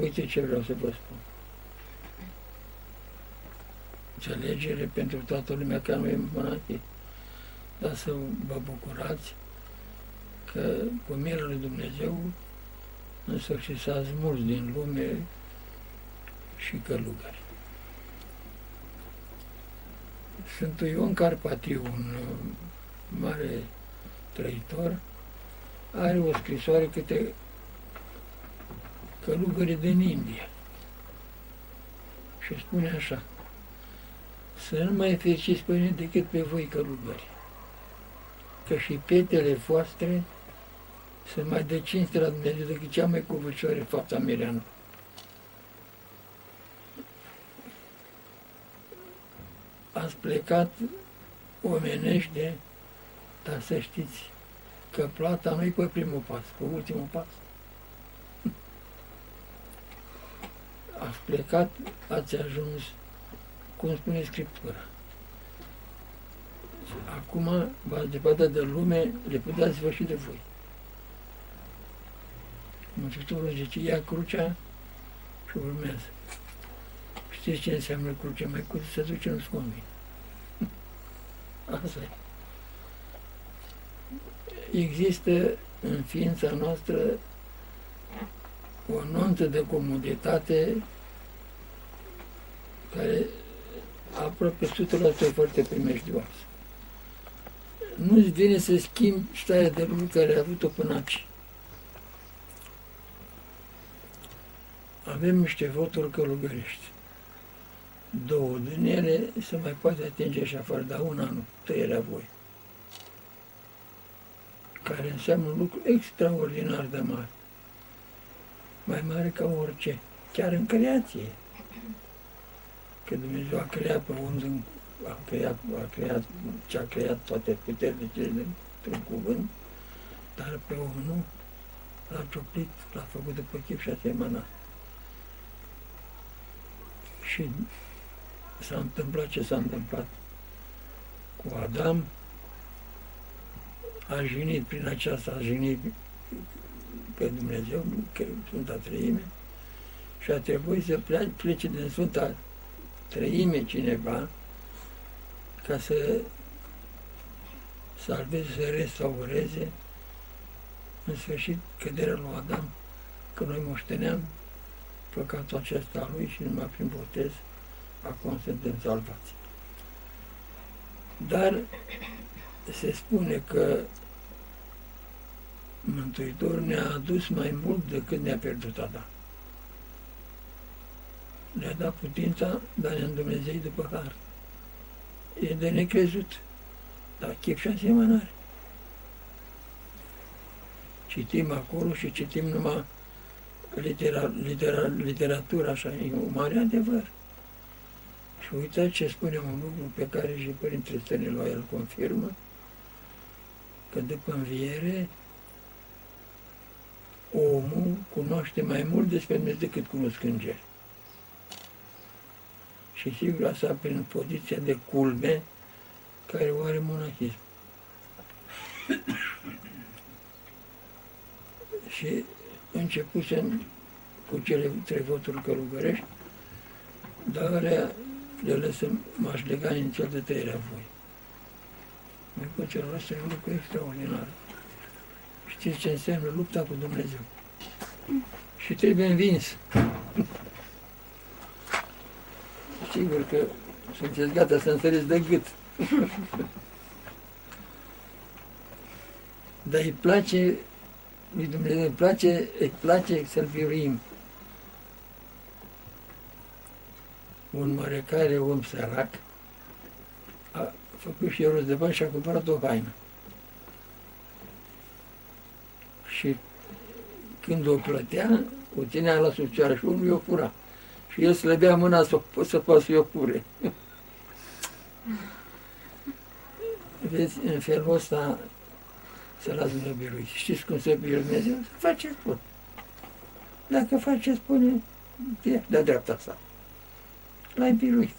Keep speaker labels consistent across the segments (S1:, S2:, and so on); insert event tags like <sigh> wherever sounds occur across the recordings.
S1: Uite ce vreau să vă spun. Înțelegere pentru toată lumea care nu e monahie. Dar să vă bucurați că cu milă lui Dumnezeu însăxisați mulți din lume și călugări. Sunt Ion Carpatiu, un uh, mare trăitor, are o scrisoare câte călugări din India. Și spune așa, să nu mai fericiți pe mine decât pe voi călugări, că și petele voastre sunt mai de cinste la Dumnezeu decât cea mai cuvârcioare fața mireană. Ați plecat omenește, dar să știți că plata nu e pe primul pas, pe ultimul pas. Ați plecat, ați ajuns, cum spune Scriptura. Acum v-ați depărtat de lume, le puteți vă și de voi. Mântuitorul zice, ia crucea și urmează. Știți ce înseamnă crucea mai curând? Să duce în scombin. Asta e. Există în ființa noastră o nonță de comoditate care aproape 100% foarte primejdioasă. Nu-ți vine să schimbi starea de lucru care ai avut-o până aici. Avem niște voturi călugărești. Două din ele se mai poate atinge și afară, dar una nu, tăierea voi. Care înseamnă un lucru extraordinar de mare. Mai mare ca orice, chiar în creație. Că Dumnezeu a creat pe om, a creat, a creat ce a creat toate puterile dintr-un cuvânt, dar pe om nu l-a cioplit, l-a făcut după chip și asemănat. Și s-a întâmplat ce s-a întâmplat cu Adam, a jinit prin aceasta, a jinit pe Dumnezeu, că Sfânta Treime, și a trebuit să plece din Sfânta Treime cineva ca să salveze, să restaureze în sfârșit căderea lui Adam, că noi moșteneam păcatul acesta al lui și numai prin botez acum suntem salvați. Dar se spune că Mântuitorul ne-a adus mai mult decât ne-a pierdut Adam. Ne-a dat putința, dar ne-a Dumnezeu după har. E de necrezut, dar chip și asemănare. Citim acolo și citim numai litera, litera, literatura, așa, e un mare adevăr. Și uitați ce spune un lucru pe care și Părintele Stăniloa îl confirmă, că după înviere, omul cunoaște mai mult despre Dumnezeu decât cunosc îngeri. Și sigur asta prin poziția de culme care o are monahism. <clears throat> și începusem cu cele trei voturi călugărești, dar alea le lăsăm, m-aș lega inițial de tăierea voi. Mai cu celălalt e un lucru extraordinar. Știți ce înseamnă lupta cu Dumnezeu. Și trebuie învins. Sigur că sunteți gata să înțeleți de gât. Dar îi place lui Dumnezeu îi place, îi place să-L biruim. Un mărecare om sărac a făcut și rost de bani și a cumpărat o haină. Și când o plătea, o ținea la sucioară și unul i-o fura. Și el slăbea mâna să, să poată să-i o fure. Vezi, în felul ăsta să las biruit. Știți cum se bine Dumnezeu? Să face spune. Dacă face spune, e de dreapta sa. L-ai biruit.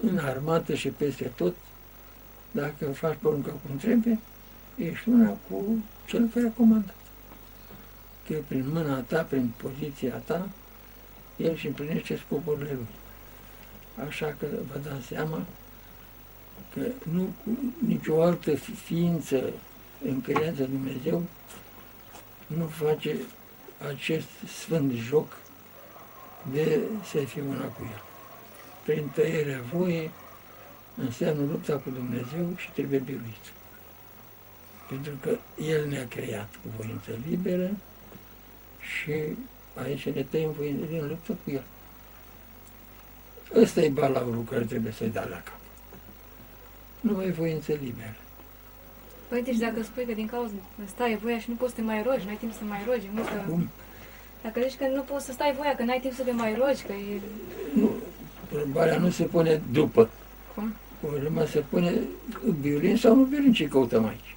S1: În armată și peste tot, dacă faci porunca cum trebuie, ești una cu cel care a comandat. că prin mâna ta, prin poziția ta, el și împlinește scopurile lui. Așa că vă dați seama că nu nicio altă ființă în creația Dumnezeu nu face acest sfânt joc de să fie una cu el. Prin tăierea voie înseamnă lupta cu Dumnezeu și trebuie biruit. Pentru că El ne-a creat cu voință liberă și aici ne tăiem voință din luptă cu El. Ăsta e balaurul care trebuie să-i dea la cap. Nu mai voință liberă.
S2: Păi deci dacă spui că din cauza stai voia și nu poți să te mai rogi, nu ai timp să mai rogi, multă...
S1: Cum?
S2: Dacă zici că nu poți să stai voia, că n-ai timp să te mai rogi, că e...
S1: Nu, întrebarea nu se pune după.
S2: Cum?
S1: Problema se pune violin sau nu violin, ce căutăm aici.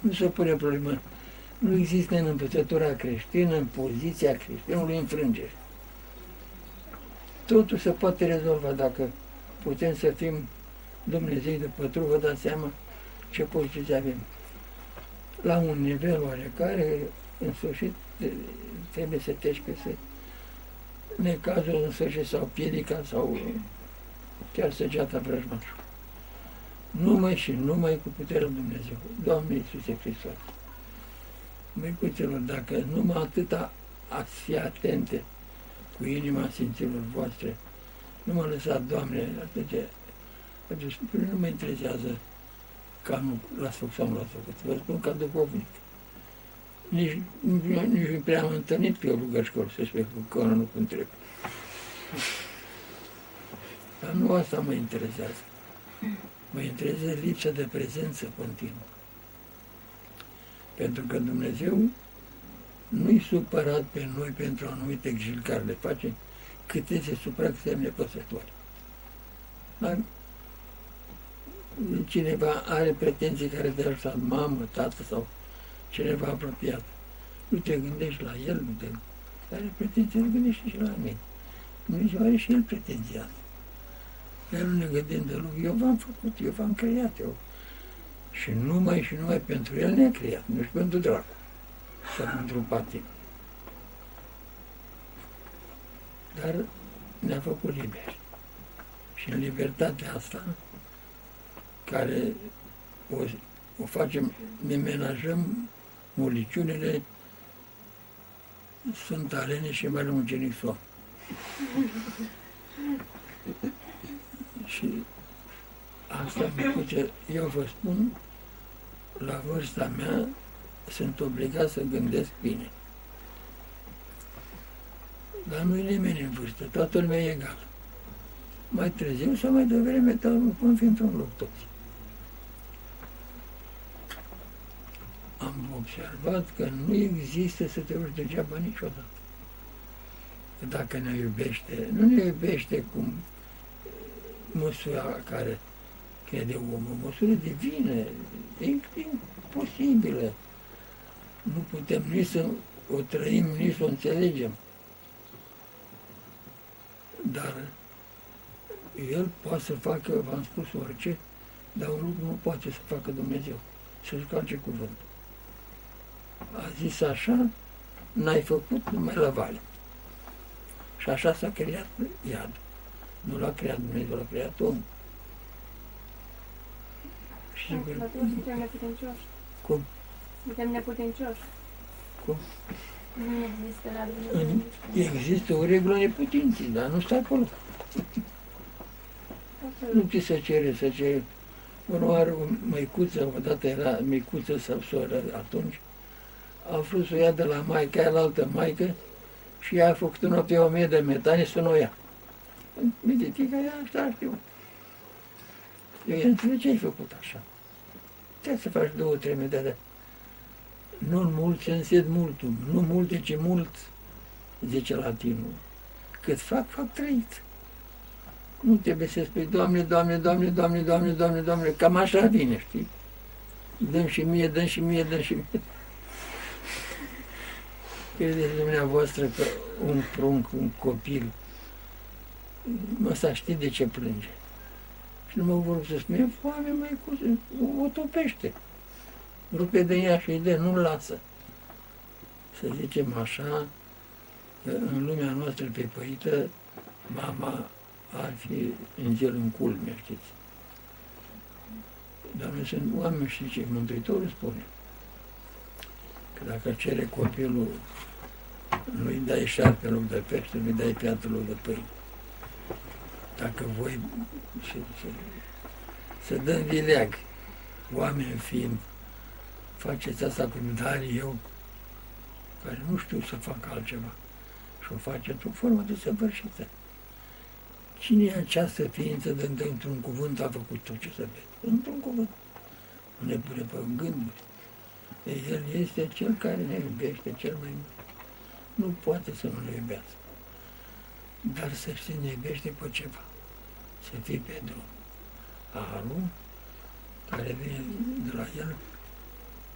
S1: Nu se pune problema. Nu există în învățătura creștină, în poziția creștinului, înfrângere. Totul se poate rezolva dacă putem să fim Dumnezei de pătru, vă dați seama ce poziție avem. La un nivel oarecare, în sfârșit, trebuie să treci peste necazul în sfârșit sau piedica sau chiar săgeata vrăjmașului. Numai și numai cu puterea Dumnezeu. Doamne Iisuse Hristos. Măicuților, dacă numai atâta ați fi atente cu inima Sfinților voastre, nu mă lăsați, Doamne, atunci, atunci nu mă interesează ca nu l-ați făcut sau nu l-ați făcut. Vă spun ca duhovnic. Nici, nici, nici nu prea am întâlnit pe o rugășcol să spune că nu cum trebuie. Dar nu asta mă interesează. Mă interesează lipsa de prezență continuă. Pentru că Dumnezeu nu-i supărat pe noi pentru anumite exil care le face, cât este supărat semne păsători. Dar cineva are pretenții care te ajută, mamă, tată sau cineva apropiat. Nu te gândești la el, nu te are pretenții, nu gândește și la mine. Dumnezeu are și el pretenția asta. El nu ne gândim de lucru. Eu v-am făcut, eu v-am creat, eu. Și numai și numai pentru el ne-a creat, nu și pentru dracu. Sau pentru patin. Dar ne-a făcut liberi. Și în libertatea asta, care o, o facem, ne menajăm moliciunile, sunt alene și mai lungenic somn. <laughs> Și asta, micuțe, eu vă spun, la vârsta mea sunt obligat să gândesc bine. Dar nu e nimeni în vârstă, toată lumea e egal. Mai târziu sau mai devreme, dar nu vom fi într-un loc toți. Am observat că nu există să te urci degeaba niciodată. Că dacă ne iubește, nu ne iubește cum măsura care crede omul, măsură divină, e imposibilă. Nu putem nici să o trăim, nici să o înțelegem. Dar el poate să facă, v-am spus orice, dar un lucru nu poate să facă Dumnezeu, să-și calce cuvântul. A zis așa, n-ai făcut numai la vale. Și așa s-a creat iadul. Nu l-a creat Dumnezeu, l-a creat omul.
S2: Și sigur... Suntem neputincioși.
S1: Cum?
S2: Suntem neputincioși.
S1: Cum?
S2: Nu există la Dumnezeu.
S1: Există o regulă neputinții, dar nu stai acolo. Nu ți se cere să cere. Unul are o măicuță, odată era micuță sau soră atunci, a vrut să o ia de la maica aia la altă maică și ea a făcut una pe o mie de metani să nu o ia. Meditica ea așa știu. Eu i-am înțeles ce ai făcut așa. Trebuie să faci două, trei medale. Nu mult ce însed multum, nu multe ce mult, zice latinul. Cât fac, fac trăit. Nu trebuie să spui, Doamne, Doamne, Doamne, Doamne, Doamne, Doamne, Doamne, cam așa vine, știi? Dăm și mie, dăm și mie, dăm și mie. Credeți dumneavoastră că un prunc, un copil, ăsta știi de ce plânge. Și nu mă vor să spune, foame, mai cu o topește. Rupe de ea și de nu lasă. să zicem așa, că în lumea noastră pepăită, mama ar fi în zel în culme, știți. Dar noi sunt oameni, și ce Mântuitorul spune, că dacă cere copilul, nu-i dai șarpe în loc de pește, nu-i dai piatră în loc de pâine. Dacă voi să, să, să dăm vileag, oameni fiind, faceți asta cu dar eu, care nu știu să fac altceva, și o face într-o formă de săvârșită. Cine e această ființă dând într-un cuvânt a făcut tot ce să vede? Într-un cuvânt. Nu ne pune pe gânduri. El este cel care ne iubește cel mai mult. Nu poate să nu ne iubească. Dar să știi, ne iubește pe ceva. Să fii pe drum. Harul, care vine de la el,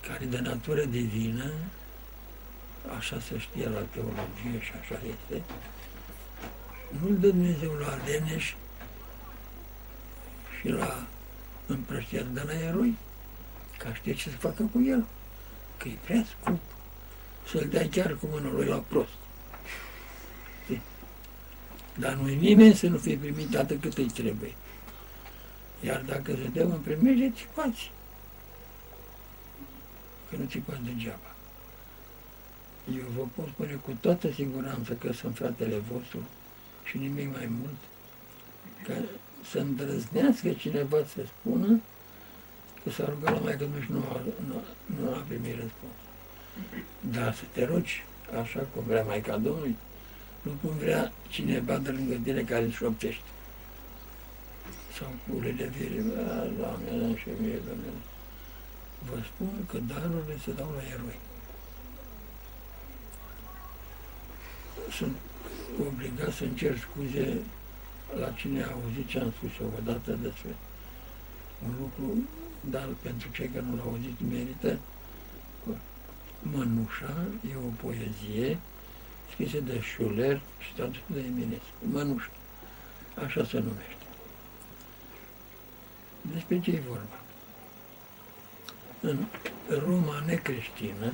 S1: care de natură divină, așa se știe la teologie și așa este, nu-l dă Dumnezeu la leneș și la împrăștiat de la eroi, ca știe ce să facă cu el, că e prea scump să-l dea chiar cu mâna lui la prost. Dar nu nimeni să nu fie primit atât cât îi trebuie. Iar dacă se dă în primire, ți faci. Că nu ți poți degeaba. Eu vă pot spune cu toată siguranță că sunt fratele vostru și nimic mai mult, că să îndrăznească cineva să spună că s-a rugat la Maică și nu a, nu, nu a primit răspuns. Dar să te rogi așa cum vrea Maica Domnului, nu cum vrea cineva de lângă tine care îți șoptește. Sau cu relevire, Doamne, și mie, Doamne. Vă spun că darurile se dau la eroi. Sunt obligat să-mi cer scuze la cine a auzit ce am spus eu odată despre un lucru, dar pentru cei care nu l-au auzit merită. Mănușa e o poezie scrisă de Schuller și tradusă de Eminescu. Mănușa. Așa se numește. Despre ce e vorba? În Roma necreștină,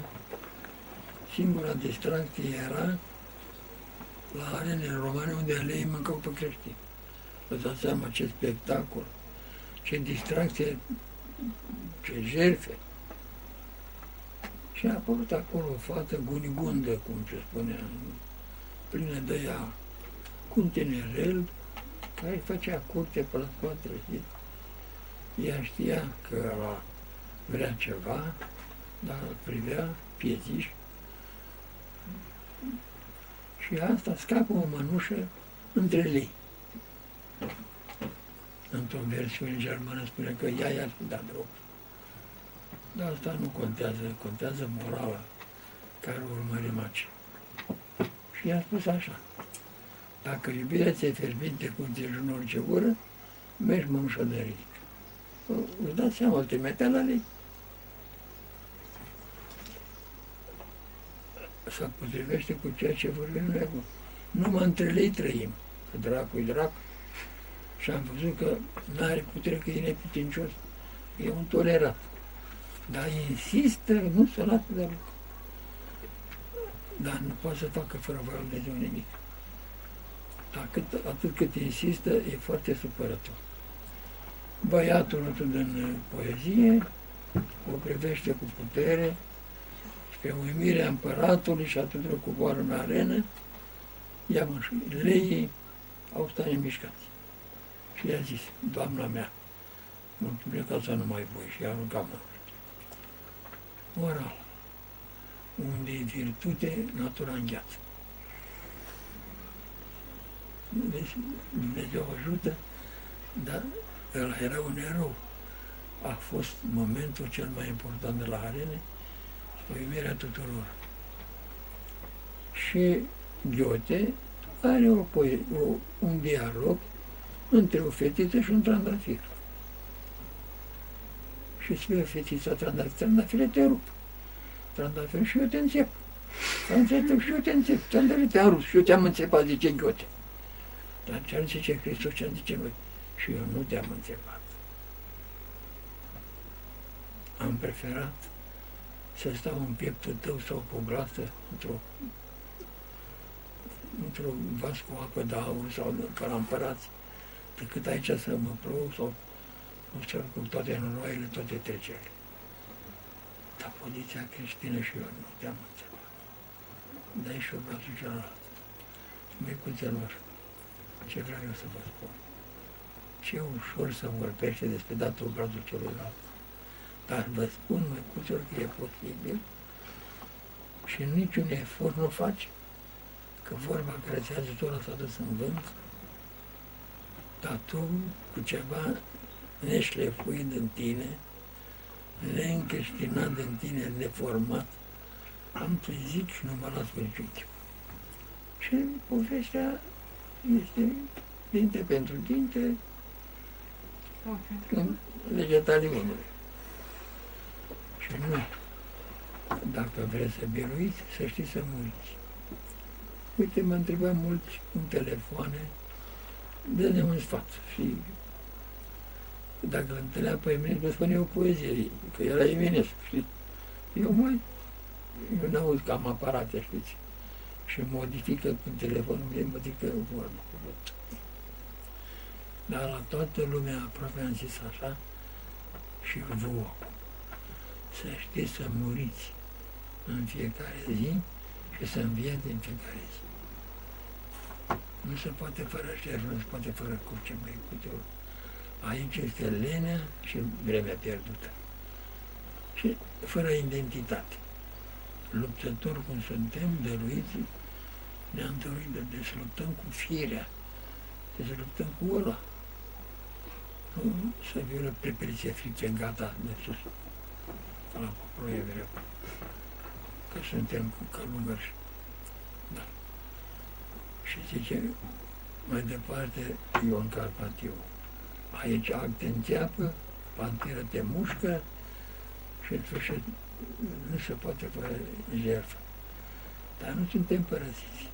S1: singura distracție era la arenele romane unde lei mâncau pe creștini. Vă dați seama ce spectacol, ce distracție, ce jerfe. Și a apărut acolo o fată gunigundă, cum se spunea, plină de ea, cu un tinerel care făcea curte pe la toate, știți? Ea știa că ăla vrea ceva, dar privea pieziș și asta scapă o mănușă între lei. Într-o versiune germană spune că ea i-ar fi dat drog. Dar asta nu contează, contează morala care urmărim aici. Și i-a spus așa, dacă iubirea ți-e fierbinte cu în orice ură, mergi mănușă de ridic. Îți dați seama, te metea la lei. se potrivește cu ceea ce vorbim noi acum. Numai între lei trăim, că dracu e dracu. Și am văzut că nu are putere, că e neputincios. E un tolerat. Dar insistă, nu se lasă de lucru. Dar nu poate să facă fără voia lui Dumnezeu nimic. Dar cât, atât cât insistă, e foarte supărător. Băiatul nostru din poezie o privește cu putere, pe uimirea împăratului și a tuturor coboară în arenă, ia mă și leii au stat nemișcați. Și i-a zis, Doamna mea, mulțumesc să nu mai voi și i-a rugat mă. Moral. Unde e virtute, natura îngheață. Deci, Dumnezeu ajută, dar el era un erou. A fost momentul cel mai important de la arene, cu iubirea tuturor. Și Giote are o, o, un dialog între o fetiță și un trandafir. Și spune fetița trandafir, trandafire te rup. Trandafir și eu te înțep. Trandafir și eu te înțep. Trandafir te-am rupt și eu te-am înțepat, zice Giote. Dar ce zice Hristos, ce zice noi? Și eu nu te-am înțepat. Am preferat să stau în pieptul tău sau pe o glasă, într-o într-un vas cu apă de aur sau ca la împărați, decât aici să mă plouă sau nu știu, cu toate noroaiele, toate trecerile. Dar poziția creștină și eu nu te-am înțeles. Dai și o brațul celălalt. Micuțelor, ce vreau eu să vă spun? Ce ușor să vorbește despre datul brațul celuilalt. Dar vă spun, măicuților, că e posibil și niciun efort nu faci că vorba care ți-a ajutorul s-a dus în vânt, dar tu cu ceva neșlefuit în tine, neîncreștinat în tine, neformat, am să zic și nu mă las pe niciun timp. Și povestea este dinte pentru dinte, în vegetalii omului. Și nu, dacă vreți să biruiți, să știți să muriți. Uite, mă întrebam mulți în telefoane, dă-ne un sfat. Și dacă îl întâlnea pe Eminescu, îmi spune o poezie, că era Eminescu, știți? Eu mai, eu n-aud că am aparate, știți? Și modifică cu telefonul meu, modifică vorba. Dar la toată lumea aproape am zis așa și vouă. Să știți să muriți în fiecare zi și să înviați în fiecare zi. Nu se poate fără șerf, nu se poate fără cruce, mai câte ori. Aici este lenea și vremea pierdută. Și fără identitate. Luptători cum suntem, dăruiți, ne-am dorit de, de să luptăm cu firea, de să luptăm cu ăla. Nu să fie o prepeliție frice, gata, de sus, ca la poporul evreu. Că suntem cu călugări. Da. Și zice, mai departe, Ion Carpatiu. Aici acte înțeapă, panteră te mușcă și în sfârșit nu se poate fără jertfă. Dar nu suntem părăsiți.